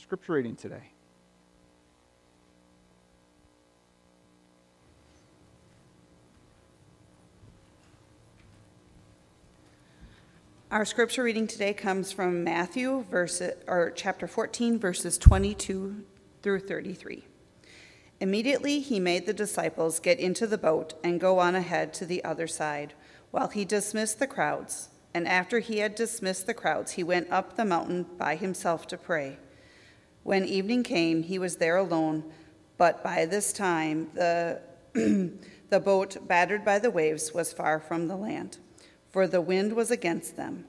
scripture reading today. Our scripture reading today comes from Matthew, verse, or chapter 14, verses 22 through 33. Immediately he made the disciples get into the boat and go on ahead to the other side, while he dismissed the crowds. And after he had dismissed the crowds, he went up the mountain by himself to pray. When evening came, he was there alone, but by this time the, the boat, battered by the waves, was far from the land for the wind was against them.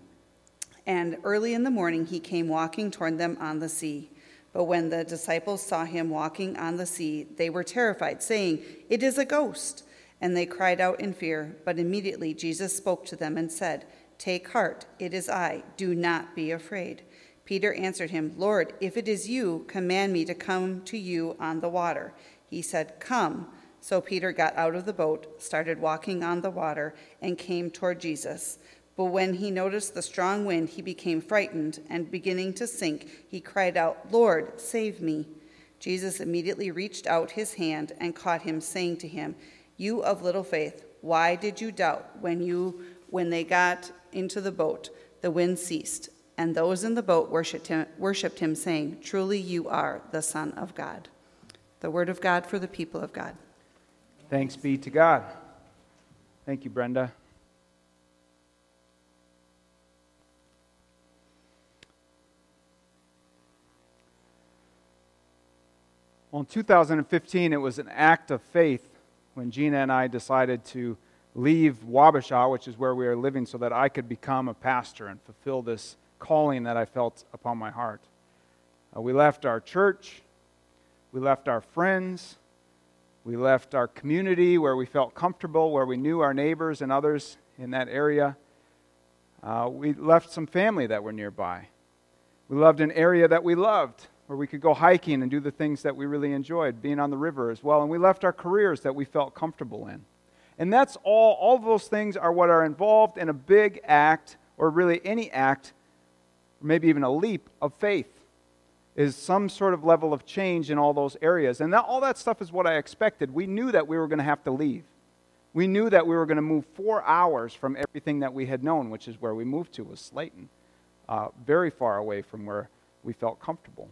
And early in the morning he came walking toward them on the sea. But when the disciples saw him walking on the sea, they were terrified, saying, It is a ghost. And they cried out in fear. But immediately Jesus spoke to them and said, Take heart, it is I. Do not be afraid. Peter answered him, Lord, if it is you, command me to come to you on the water. He said, Come. So Peter got out of the boat, started walking on the water, and came toward Jesus. But when he noticed the strong wind, he became frightened, and beginning to sink, he cried out, Lord, save me. Jesus immediately reached out his hand and caught him, saying to him, You of little faith, why did you doubt when you when they got into the boat? The wind ceased, and those in the boat worshipped him, worshipped him saying, Truly you are the Son of God. The word of God for the people of God. Thanks be to God. Thank you, Brenda. Well, in 2015, it was an act of faith when Gina and I decided to leave Wabasha, which is where we are living, so that I could become a pastor and fulfill this calling that I felt upon my heart. Uh, we left our church, we left our friends, we left our community where we felt comfortable, where we knew our neighbors and others in that area. Uh, we left some family that were nearby. We loved an area that we loved, where we could go hiking and do the things that we really enjoyed, being on the river as well. And we left our careers that we felt comfortable in. And that's all, all those things are what are involved in a big act, or really any act, or maybe even a leap of faith is some sort of level of change in all those areas. And that, all that stuff is what I expected. We knew that we were going to have to leave. We knew that we were going to move four hours from everything that we had known, which is where we moved to, was Slayton, uh, very far away from where we felt comfortable.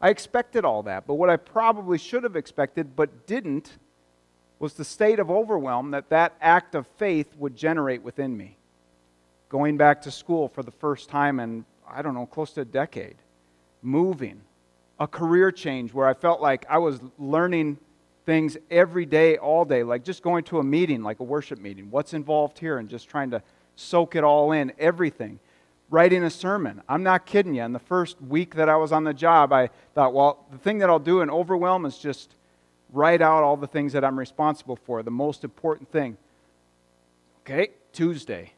I expected all that, but what I probably should have expected but didn't was the state of overwhelm that that act of faith would generate within me. Going back to school for the first time in, I don't know, close to a decade moving, a career change where I felt like I was learning things every day, all day, like just going to a meeting, like a worship meeting. What's involved here? And just trying to soak it all in, everything. Writing a sermon. I'm not kidding you. In the first week that I was on the job, I thought, well, the thing that I'll do in overwhelm is just write out all the things that I'm responsible for, the most important thing. Okay, Tuesday,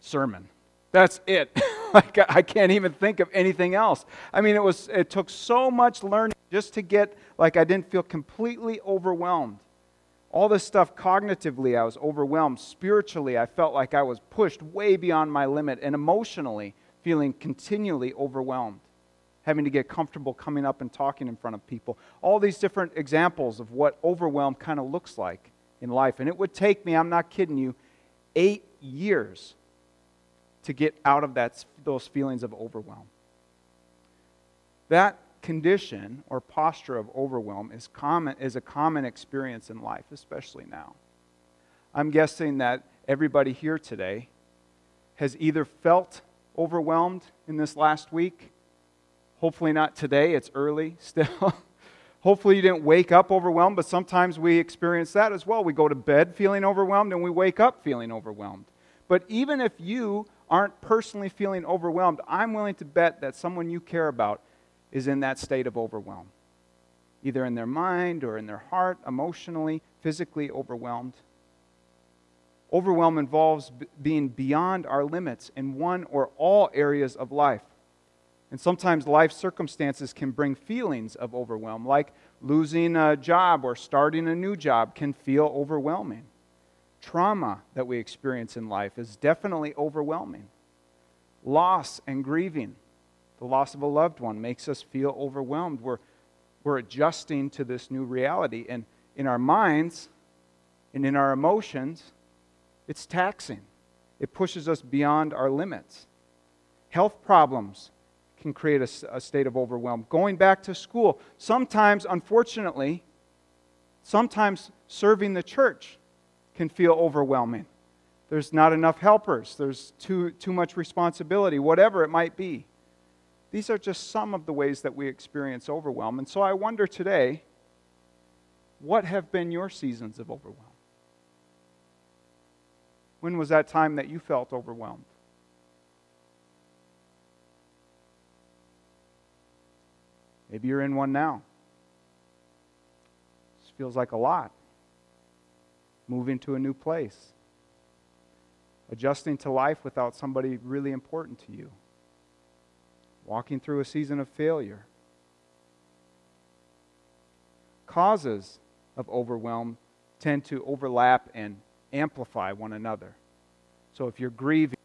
sermon. That's it. like I can't even think of anything else. I mean, it was it took so much learning just to get like I didn't feel completely overwhelmed. All this stuff cognitively, I was overwhelmed. Spiritually, I felt like I was pushed way beyond my limit, and emotionally, feeling continually overwhelmed, having to get comfortable coming up and talking in front of people. All these different examples of what overwhelm kind of looks like in life. And it would take me, I'm not kidding you, eight years to get out of that, those feelings of overwhelm. That condition or posture of overwhelm is, common, is a common experience in life, especially now. I'm guessing that everybody here today has either felt overwhelmed in this last week. Hopefully, not today, it's early still. Hopefully, you didn't wake up overwhelmed, but sometimes we experience that as well. We go to bed feeling overwhelmed and we wake up feeling overwhelmed. But even if you aren't personally feeling overwhelmed, I'm willing to bet that someone you care about is in that state of overwhelm, either in their mind or in their heart, emotionally, physically overwhelmed. Overwhelm involves b- being beyond our limits in one or all areas of life. And sometimes life circumstances can bring feelings of overwhelm, like losing a job or starting a new job can feel overwhelming trauma that we experience in life is definitely overwhelming. Loss and grieving, the loss of a loved one makes us feel overwhelmed. We're, we're adjusting to this new reality. And in our minds and in our emotions, it's taxing. It pushes us beyond our limits. Health problems can create a, a, state of overwhelm. Going back to school, sometimes, unfortunately, sometimes serving the church can feel overwhelming. There's not enough helpers, there's too, too much responsibility, whatever it might be. These are just some of the ways that we experience overwhelm. And so I wonder today what have been your seasons of overwhelm? When was that time that you felt overwhelmed? Maybe you're in one now. This feels like a lot. Moving to a new place. Adjusting to life without somebody really important to you. Walking through a season of failure. Causes of overwhelm tend to overlap and amplify one another. So if you're grieving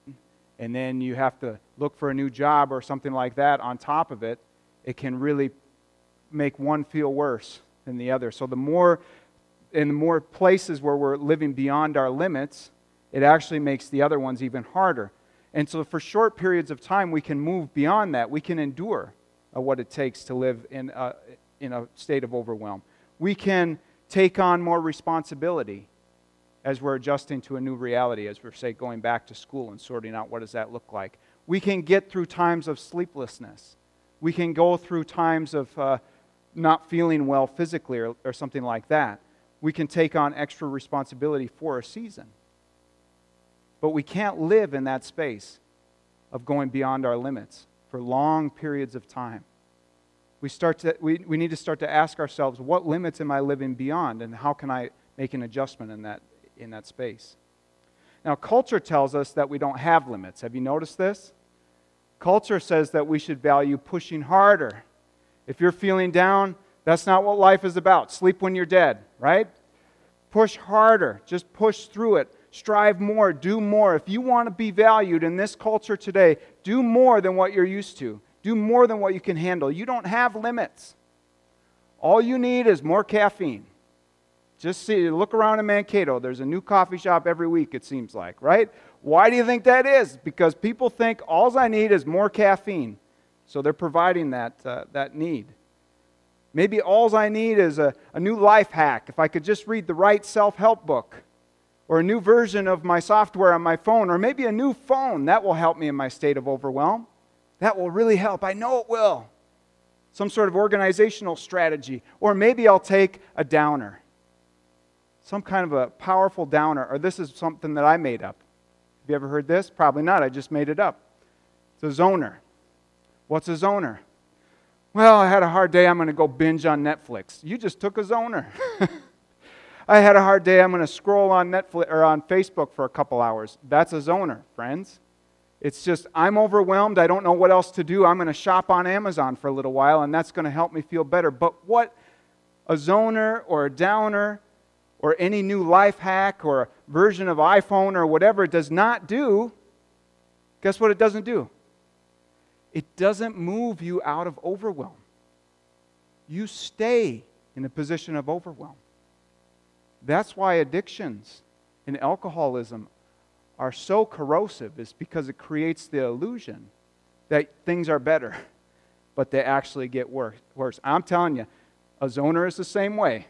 and then you have to look for a new job or something like that on top of it, it can really make one feel worse than the other. So the more in the more places where we're living beyond our limits, it actually makes the other ones even harder. And so for short periods of time, we can move beyond that. We can endure uh, what it takes to live in a, in a state of overwhelm. We can take on more responsibility as we're adjusting to a new reality, as we're, say, going back to school and sorting out what does that look like. We can get through times of sleeplessness. We can go through times of uh, not feeling well physically or, or something like that. We can take on extra responsibility for a season. But we can't live in that space of going beyond our limits for long periods of time we, start to, we, we need to start to ask ourselves what limits am I living beyond and how can I make an adjustment in that, in that space? Now, culture tells us that we don't have limits. Have you noticed this? Culture says that we should value pushing harder. If you're feeling down, that's not what life is about. Sleep when you're dead, right? Push harder. Just push through it. Strive more. Do more. If you want to be valued in this culture today, do more than what you're used to. Do more than what you can handle. You don't have limits. All you need is more caffeine. Just see, look around in Mankato. There's a new coffee shop every week, it seems like, right? Why do you think that is? Because people think all I need is more caffeine. So they're providing that, uh, that need. Maybe all I need is a, a new life hack. If I could just read the right self help book, or a new version of my software on my phone, or maybe a new phone, that will help me in my state of overwhelm. That will really help. I know it will. Some sort of organizational strategy. Or maybe I'll take a downer. Some kind of a powerful downer. Or this is something that I made up. Have you ever heard this? Probably not. I just made it up. It's a zoner. What's a zoner? Well, I had a hard day. I'm going to go binge on Netflix. You just took a zoner. I had a hard day. I'm going to scroll on Netflix or on Facebook for a couple hours. That's a zoner, friends. It's just, I'm overwhelmed. I don't know what else to do. I'm going to shop on Amazon for a little while, and that's going to help me feel better. But what a zoner or a downer or any new life hack or version of iPhone or whatever does not do, guess what it doesn't do? It doesn't move you out of overwhelm. You stay in a position of overwhelm. That's why addictions and alcoholism are so corrosive is because it creates the illusion that things are better, but they actually get worse. I'm telling you, a zoner is the same way.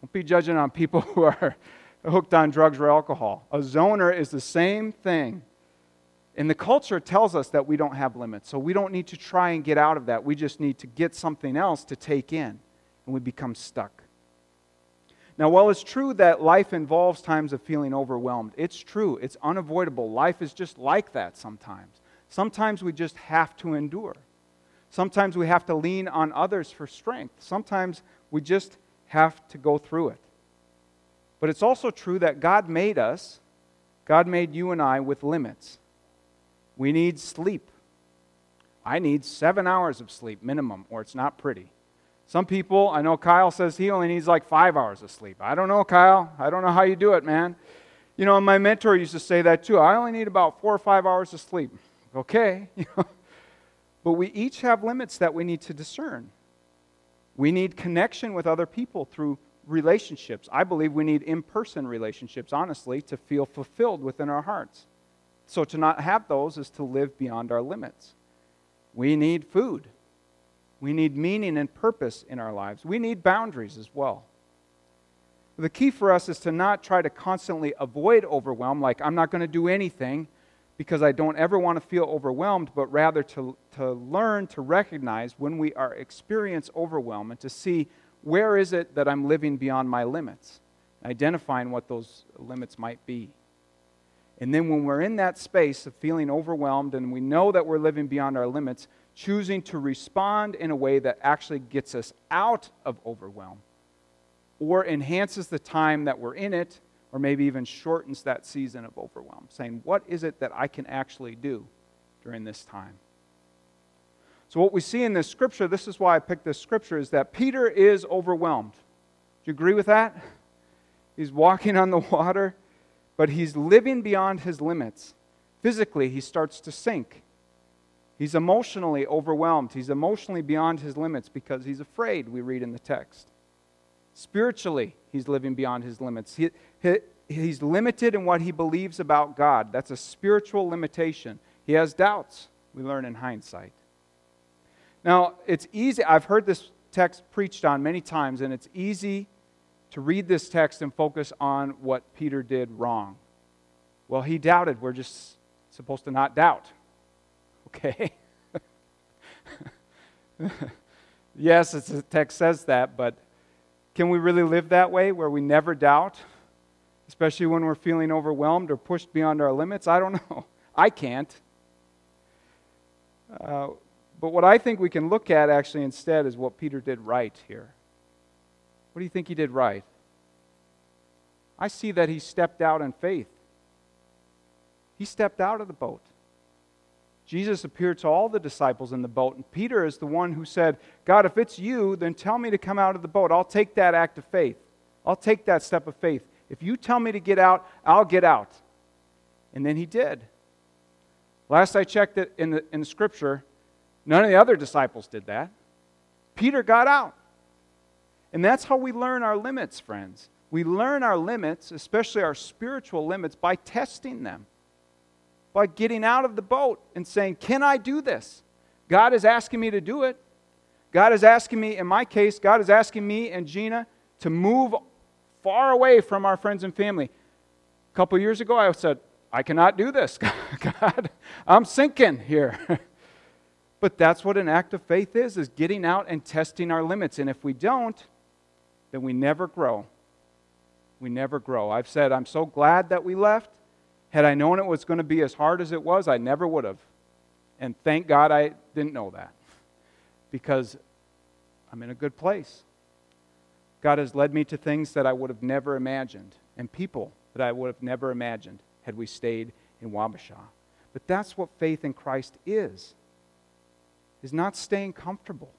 Don't be judging on people who are hooked on drugs or alcohol. A zoner is the same thing. And the culture tells us that we don't have limits, so we don't need to try and get out of that. We just need to get something else to take in, and we become stuck. Now, while it's true that life involves times of feeling overwhelmed, it's true, it's unavoidable. Life is just like that sometimes. Sometimes we just have to endure. Sometimes we have to lean on others for strength. Sometimes we just have to go through it. But it's also true that God made us, God made you and I with limits. We need sleep. I need seven hours of sleep minimum, or it's not pretty. Some people, I know Kyle says he only needs like five hours of sleep. I don't know, Kyle. I don't know how you do it, man. You know, my mentor used to say that too. I only need about four or five hours of sleep. Okay. but we each have limits that we need to discern. We need connection with other people through relationships. I believe we need in person relationships, honestly, to feel fulfilled within our hearts. So to not have those is to live beyond our limits. We need food. We need meaning and purpose in our lives. We need boundaries as well. The key for us is to not try to constantly avoid overwhelm, like I'm not going to do anything because I don't ever want to feel overwhelmed, but rather to, to learn to recognize when we are experience overwhelm and to see where is it that I'm living beyond my limits, identifying what those limits might be. And then when we're in that space of feeling overwhelmed and we know that we're living beyond our limits, choosing to respond in a way that actually gets us out of overwhelm or enhances the time that we're in it or maybe even shortens that season of overwhelm, saying, What is it that I can actually do during this time? So, what we see in this scripture, this is why I picked this scripture, is that Peter is overwhelmed. Do you agree with that? He's walking on the water, but he's living beyond his limits. Physically, he starts to sink. He's emotionally overwhelmed. He's emotionally beyond his limits because he's afraid, we read in the text. Spiritually, he's living beyond his limits. He, he, he's limited in what he believes about God. That's a spiritual limitation. He has doubts, we learn in hindsight. Now, it's easy, I've heard this text preached on many times, and it's easy to read this text and focus on what Peter did wrong. Well, he doubted. We're just supposed to not doubt. Okay? yes, the text says that, but can we really live that way where we never doubt, especially when we're feeling overwhelmed or pushed beyond our limits? I don't know. I can't. Uh, but what I think we can look at actually instead is what Peter did right here. What do you think he did right? I see that he stepped out in faith. He stepped out of the boat. Jesus appeared to all the disciples in the boat, and Peter is the one who said, God, if it's you, then tell me to come out of the boat. I'll take that act of faith. I'll take that step of faith. If you tell me to get out, I'll get out. And then he did. Last I checked it in the, in the scripture, none of the other disciples did that. Peter got out. And that's how we learn our limits, friends. We learn our limits, especially our spiritual limits, by testing them by getting out of the boat and saying, Can I do this? God is asking me to do it. God is asking me, in my case, God is asking me and Gina to move far away from our friends and family. A couple years ago, I said, I cannot do this. God, I'm sinking here. but that's what an act of faith is, is getting out and testing our limits. And if we don't, then we never grow. We never grow. I've said, I'm so glad that we left had I known it was going to be as hard as it was, I never would have. And thank God I didn't know that because I'm in a good place. God has led me to things that I would have never imagined and people that I would have never imagined had we stayed in Wabasha. But that's what faith in Christ is. Is not staying comfortable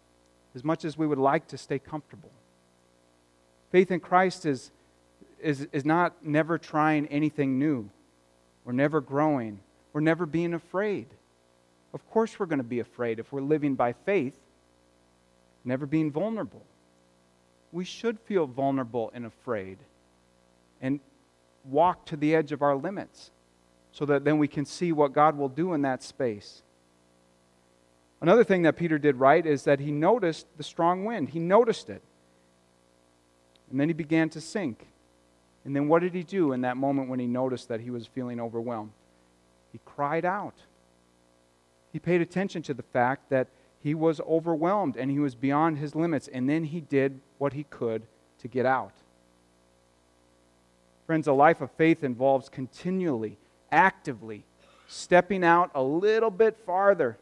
as much as we would like to stay comfortable. Faith in Christ is, is, is not never trying anything new we're never growing. We're never being afraid. Of course, we're going to be afraid if we're living by faith, never being vulnerable. We should feel vulnerable and afraid and walk to the edge of our limits so that then we can see what God will do in that space. Another thing that Peter did right is that he noticed the strong wind. He noticed it. And then he began to sink. And then what did he do in that moment when he noticed that he was feeling overwhelmed? He cried out. He paid attention to the fact that he was overwhelmed and he was beyond his limits. And then he did what he could to get out. Friends, a life of faith involves continually, actively stepping out a little bit farther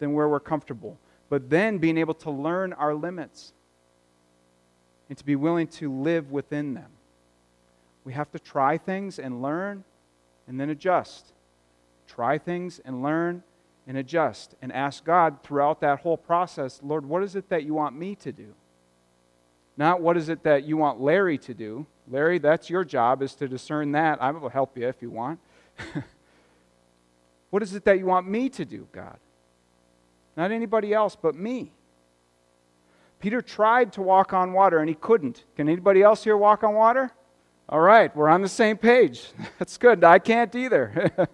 than where we're comfortable, but then being able to learn our limits and to be willing to live within them. We have to try things and learn and then adjust. Try things and learn and adjust and ask God throughout that whole process, Lord, what is it that you want me to do? Not what is it that you want Larry to do. Larry, that's your job is to discern that. I will help you if you want. what is it that you want me to do, God? not anybody else but me. Peter tried to walk on water and he couldn't. Can anybody else here walk on water? All right, we're on the same page. That's good. I can't either.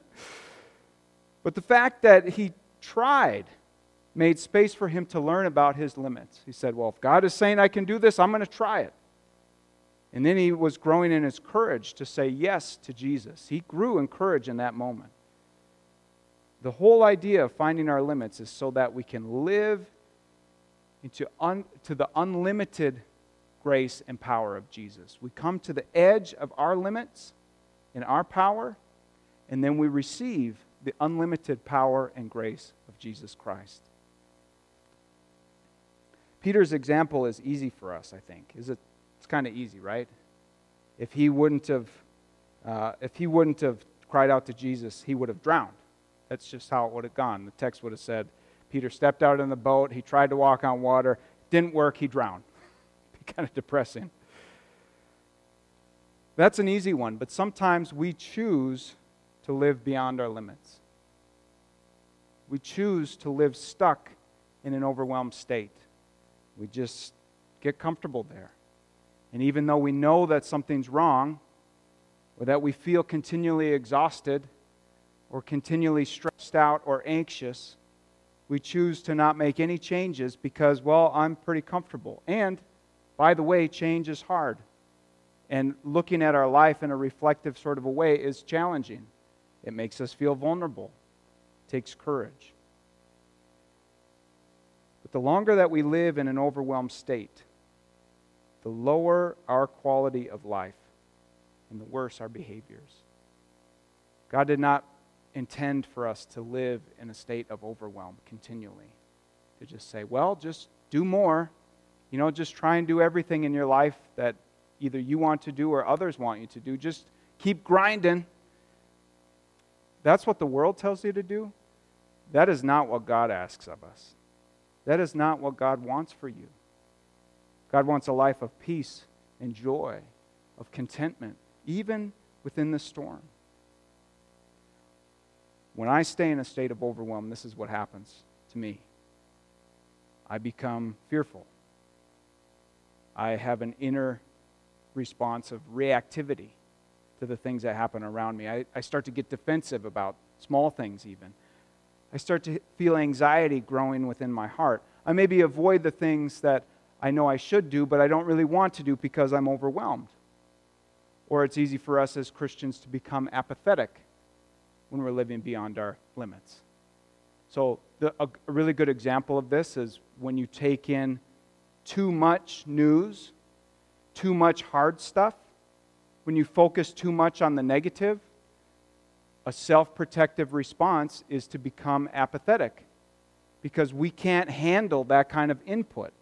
but the fact that he tried made space for him to learn about his limits. He said, Well, if God is saying I can do this, I'm going to try it. And then he was growing in his courage to say yes to Jesus. He grew in courage in that moment. The whole idea of finding our limits is so that we can live into un, to the unlimited grace and power of Jesus. We come to the edge of our limits and our power, and then we receive the unlimited power and grace of Jesus Christ. Peter's example is easy for us, I think. Is it? It's kind of easy, right? If he wouldn't have, uh, if he wouldn't have cried out to Jesus, he would have drowned. That's just how it would have gone. The text would have said, Peter stepped out in the boat. He tried to walk on water. Didn't work. He drowned. Be kind of depressing. That's an easy one, but sometimes we choose to live beyond our limits. We choose to live stuck in an overwhelmed state. We just get comfortable there. And even though we know that something's wrong, or that we feel continually exhausted, or continually stressed out or anxious, we choose to not make any changes because, well, I'm pretty comfortable. And, by the way, change is hard. And looking at our life in a reflective sort of a way is challenging. It makes us feel vulnerable, it takes courage. But the longer that we live in an overwhelmed state, the lower our quality of life and the worse our behaviors. God did not intend for us to live in a state of overwhelm continually. To just say, well, just do more. You know, just try and do everything in your life that either you want to do or others want you to do. Just keep grinding. That's what the world tells you to do. That is not what God asks of us. That is not what God wants for you. God wants a life of peace and joy, of contentment, even within the storm. When I stay in a state of overwhelm, this is what happens to me I become fearful. I have an inner response of reactivity to the things that happen around me. I, I start to get defensive about small things, even. I start to feel anxiety growing within my heart. I maybe avoid the things that I know I should do, but I don't really want to do because I'm overwhelmed. Or it's easy for us as Christians to become apathetic when we're living beyond our limits. So, the, a, a really good example of this is when you take in too much news, too much hard stuff, when you focus too much on the negative, a self protective response is to become apathetic because we can't handle that kind of input.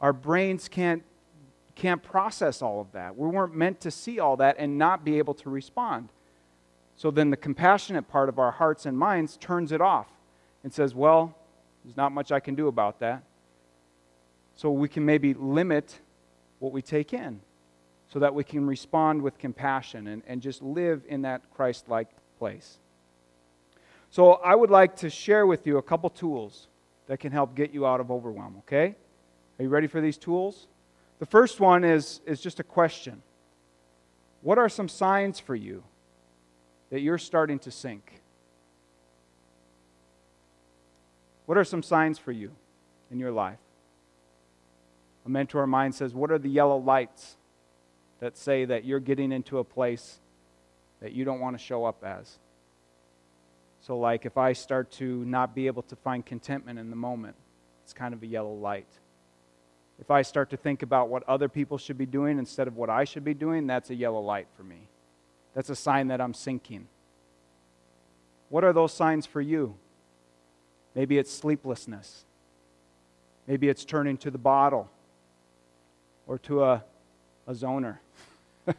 Our brains can't, can't process all of that. We weren't meant to see all that and not be able to respond. So then the compassionate part of our hearts and minds turns it off and says, well, there's not much I can do about that. So we can maybe limit what we take in so that we can respond with compassion and, and just live in that Christ like place. So I would like to share with you a couple tools that can help get you out of overwhelm, okay? Are you ready for these tools? The first one is, is just a question What are some signs for you that you're starting to sink? What are some signs for you in your life? A mentor of mine says, What are the yellow lights that say that you're getting into a place that you don't want to show up as? So, like if I start to not be able to find contentment in the moment, it's kind of a yellow light. If I start to think about what other people should be doing instead of what I should be doing, that's a yellow light for me. That's a sign that I'm sinking. What are those signs for you? Maybe it's sleeplessness. Maybe it's turning to the bottle or to a, a zoner. if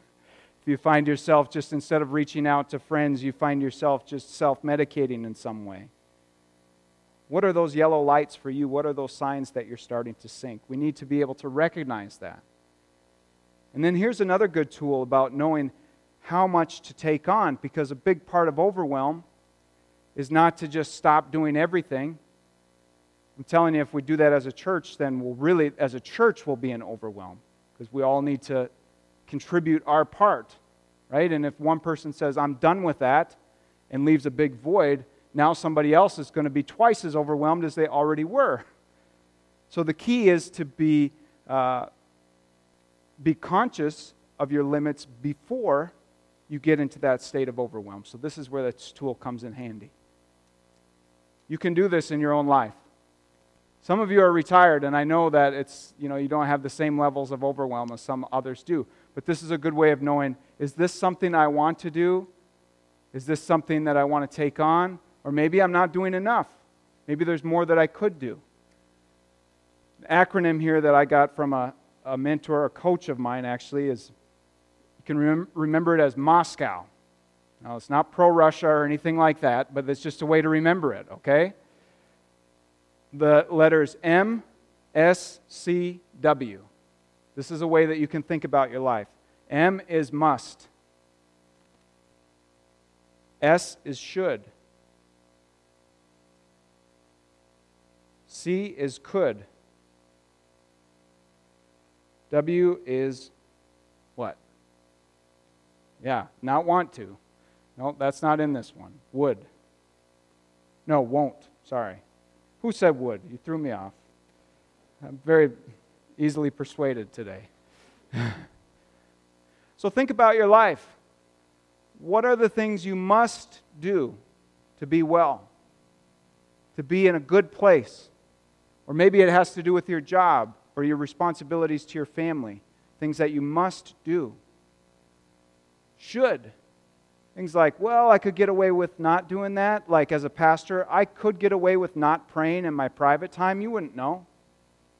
you find yourself just instead of reaching out to friends, you find yourself just self medicating in some way. What are those yellow lights for you? What are those signs that you're starting to sink? We need to be able to recognize that. And then here's another good tool about knowing how much to take on because a big part of overwhelm is not to just stop doing everything. I'm telling you, if we do that as a church, then we'll really, as a church, we'll be in overwhelm because we all need to contribute our part, right? And if one person says, I'm done with that, and leaves a big void, now somebody else is going to be twice as overwhelmed as they already were. So the key is to be, uh, be conscious of your limits before you get into that state of overwhelm. So this is where this tool comes in handy. You can do this in your own life. Some of you are retired, and I know that it's, you know, you don't have the same levels of overwhelm as some others do. But this is a good way of knowing is this something I want to do? Is this something that I want to take on? Or maybe I'm not doing enough. Maybe there's more that I could do. An acronym here that I got from a, a mentor, a coach of mine actually, is can rem- remember it as Moscow. Now, it's not pro Russia or anything like that, but it's just a way to remember it, okay? The letters M, S, C, W. This is a way that you can think about your life. M is must, S is should, C is could, W is? Yeah, not want to. No, that's not in this one. Would. No, won't. Sorry. Who said would? You threw me off. I'm very easily persuaded today. so think about your life. What are the things you must do to be well, to be in a good place? Or maybe it has to do with your job or your responsibilities to your family, things that you must do. Should. Things like, well, I could get away with not doing that. Like as a pastor, I could get away with not praying in my private time. You wouldn't know.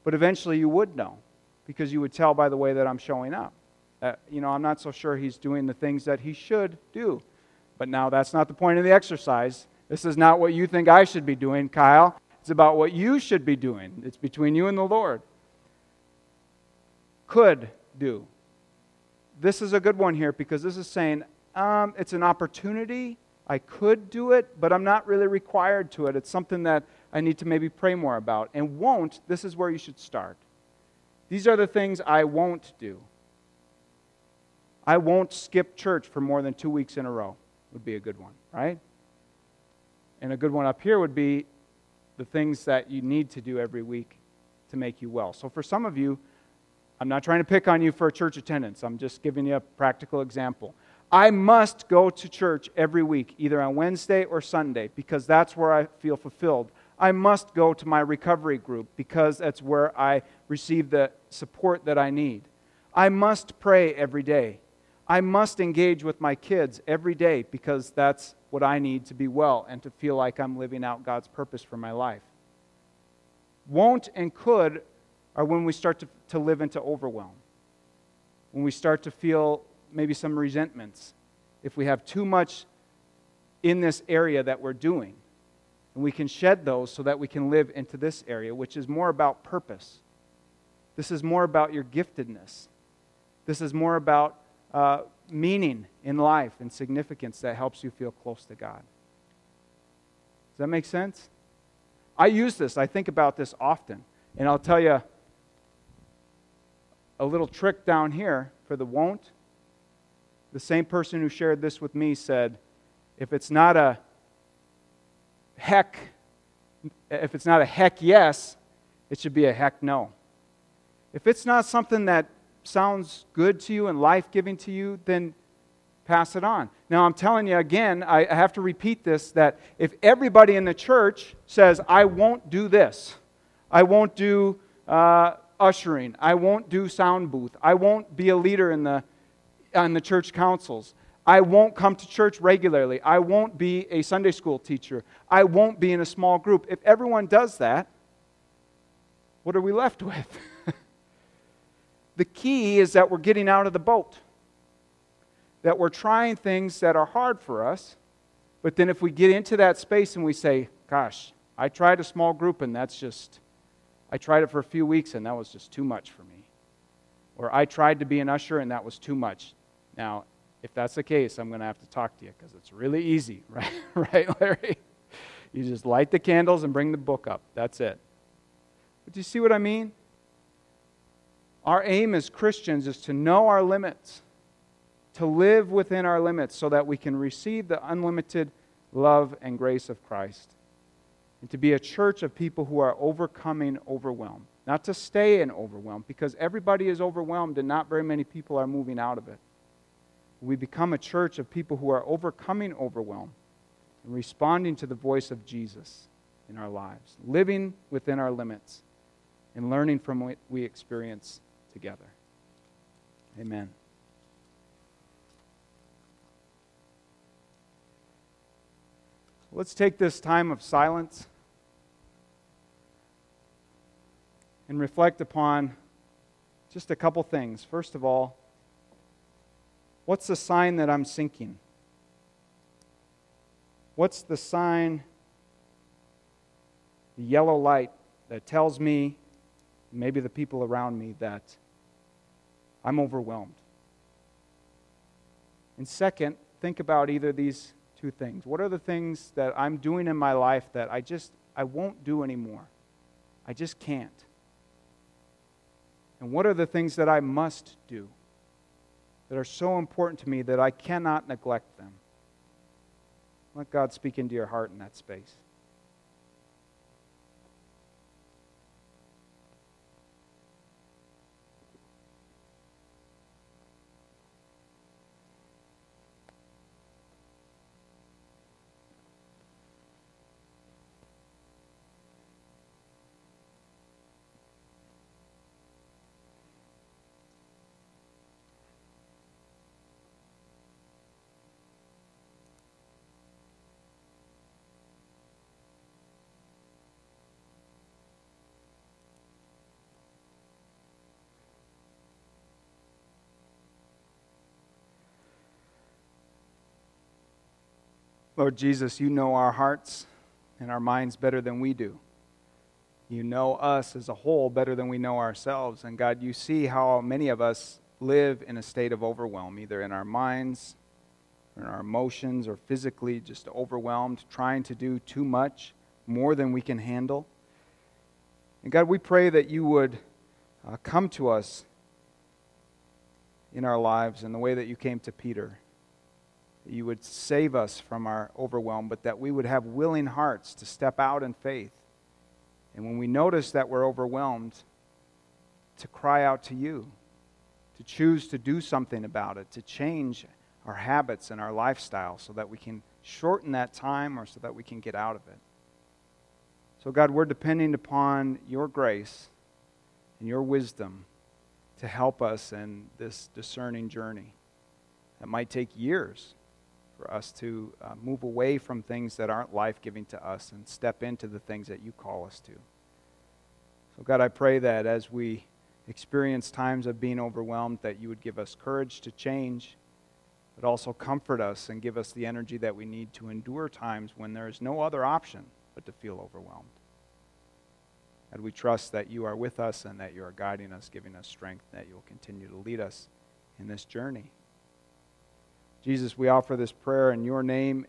But eventually you would know because you would tell by the way that I'm showing up. Uh, you know, I'm not so sure he's doing the things that he should do. But now that's not the point of the exercise. This is not what you think I should be doing, Kyle. It's about what you should be doing. It's between you and the Lord. Could do. This is a good one here because this is saying, um, it's an opportunity. I could do it, but I'm not really required to it. It's something that I need to maybe pray more about. And won't, this is where you should start. These are the things I won't do. I won't skip church for more than two weeks in a row, would be a good one, right? And a good one up here would be the things that you need to do every week to make you well. So for some of you, I'm not trying to pick on you for church attendance. I'm just giving you a practical example. I must go to church every week, either on Wednesday or Sunday, because that's where I feel fulfilled. I must go to my recovery group because that's where I receive the support that I need. I must pray every day. I must engage with my kids every day because that's what I need to be well and to feel like I'm living out God's purpose for my life. Won't and could are when we start to, to live into overwhelm, when we start to feel maybe some resentments, if we have too much in this area that we're doing. And we can shed those so that we can live into this area, which is more about purpose. This is more about your giftedness. This is more about uh, meaning in life and significance that helps you feel close to God. Does that make sense? I use this, I think about this often. And I'll tell you a little trick down here for the won't the same person who shared this with me said, if it's not a heck, if it's not a heck yes, it should be a heck no. If it's not something that sounds good to you and life giving to you, then pass it on. Now, I'm telling you again, I have to repeat this that if everybody in the church says, I won't do this, I won't do uh, ushering, I won't do sound booth, I won't be a leader in the on the church councils. I won't come to church regularly. I won't be a Sunday school teacher. I won't be in a small group. If everyone does that, what are we left with? the key is that we're getting out of the boat, that we're trying things that are hard for us, but then if we get into that space and we say, Gosh, I tried a small group and that's just, I tried it for a few weeks and that was just too much for me. Or I tried to be an usher and that was too much. Now, if that's the case, I'm going to have to talk to you because it's really easy, right? right, Larry? You just light the candles and bring the book up. That's it. But do you see what I mean? Our aim as Christians is to know our limits, to live within our limits so that we can receive the unlimited love and grace of Christ. And to be a church of people who are overcoming overwhelm. Not to stay in overwhelm, because everybody is overwhelmed and not very many people are moving out of it. We become a church of people who are overcoming overwhelm and responding to the voice of Jesus in our lives, living within our limits, and learning from what we experience together. Amen. Let's take this time of silence and reflect upon just a couple things. First of all, what's the sign that I'm sinking? What's the sign, the yellow light, that tells me, maybe the people around me, that I'm overwhelmed? And second, think about either these two things. What are the things that I'm doing in my life that I just I won't do anymore? I just can't. And what are the things that I must do that are so important to me that I cannot neglect them? Let God speak into your heart in that space. Lord Jesus, you know our hearts and our minds better than we do. You know us as a whole better than we know ourselves. And God, you see how many of us live in a state of overwhelm, either in our minds, or in our emotions, or physically just overwhelmed, trying to do too much, more than we can handle. And God, we pray that you would uh, come to us in our lives in the way that you came to Peter you would save us from our overwhelm, but that we would have willing hearts to step out in faith. And when we notice that we're overwhelmed, to cry out to you, to choose to do something about it, to change our habits and our lifestyle so that we can shorten that time or so that we can get out of it. So, God, we're depending upon your grace and your wisdom to help us in this discerning journey. It might take years for us to uh, move away from things that aren't life giving to us and step into the things that you call us to. So, God, I pray that as we experience times of being overwhelmed, that you would give us courage to change, but also comfort us and give us the energy that we need to endure times when there is no other option but to feel overwhelmed. And we trust that you are with us and that you are guiding us, giving us strength, that you will continue to lead us in this journey. Jesus, we offer this prayer in your name.